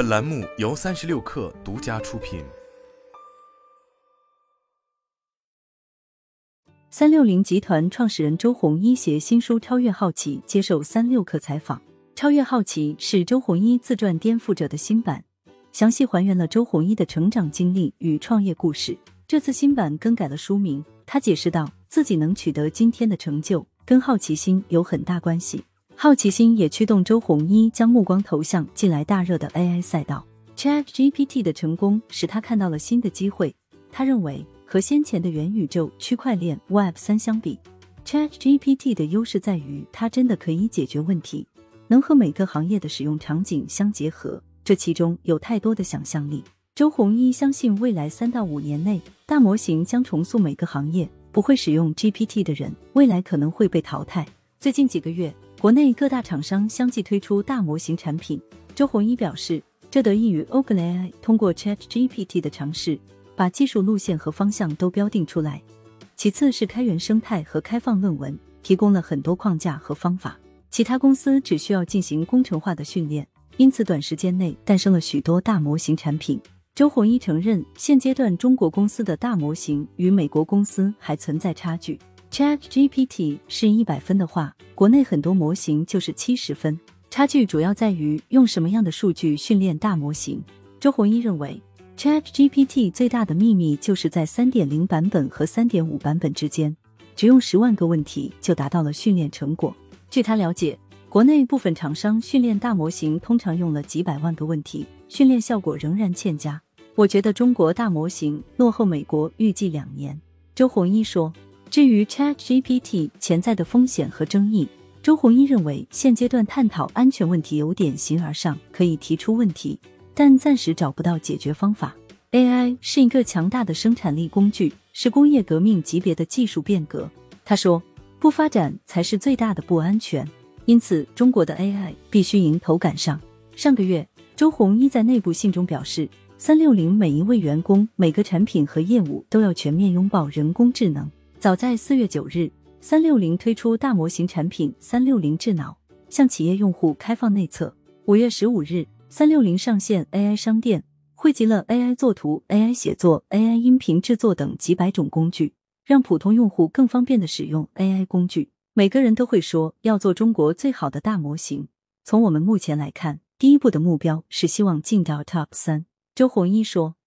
本栏目由三十六氪独家出品。三六零集团创始人周鸿祎携新书《超越好奇》接受三六氪采访。《超越好奇》是周鸿祎自传《颠覆者》的新版，详细还原了周鸿祎的成长经历与创业故事。这次新版更改了书名，他解释道，自己能取得今天的成就，跟好奇心有很大关系。好奇心也驱动周鸿祎将目光投向近来大热的 AI 赛道。Chat GPT 的成功使他看到了新的机会。他认为，和先前的元宇宙、区块链、Web 三相比，Chat GPT 的优势在于它真的可以解决问题，能和每个行业的使用场景相结合。这其中有太多的想象力。周鸿祎相信，未来三到五年内，大模型将重塑每个行业。不会使用 GPT 的人，未来可能会被淘汰。最近几个月。国内各大厂商相继推出大模型产品。周鸿祎表示，这得益于 OpenAI 通过 ChatGPT 的尝试，把技术路线和方向都标定出来。其次是开源生态和开放论文，提供了很多框架和方法。其他公司只需要进行工程化的训练，因此短时间内诞生了许多大模型产品。周鸿祎承认，现阶段中国公司的大模型与美国公司还存在差距。Chat GPT 是一百分的话，国内很多模型就是七十分。差距主要在于用什么样的数据训练大模型。周鸿祎认为，Chat GPT 最大的秘密就是在三点零版本和三点五版本之间，只用十万个问题就达到了训练成果。据他了解，国内部分厂商训练大模型通常用了几百万个问题，训练效果仍然欠佳。我觉得中国大模型落后美国预计两年。周鸿祎说。至于 Chat GPT 潜在的风险和争议，周鸿祎认为现阶段探讨安全问题有点形而上，可以提出问题，但暂时找不到解决方法。AI 是一个强大的生产力工具，是工业革命级别的技术变革。他说，不发展才是最大的不安全，因此中国的 AI 必须迎头赶上。上个月，周鸿祎在内部信中表示，三六零每一位员工、每个产品和业务都要全面拥抱人工智能。早在四月九日，三六零推出大模型产品三六零智脑，向企业用户开放内测。五月十五日，三六零上线 AI 商店，汇集了 AI 作图、AI 写作、AI 音频制作等几百种工具，让普通用户更方便的使用 AI 工具。每个人都会说要做中国最好的大模型。从我们目前来看，第一步的目标是希望进到 Top 三。周鸿祎说。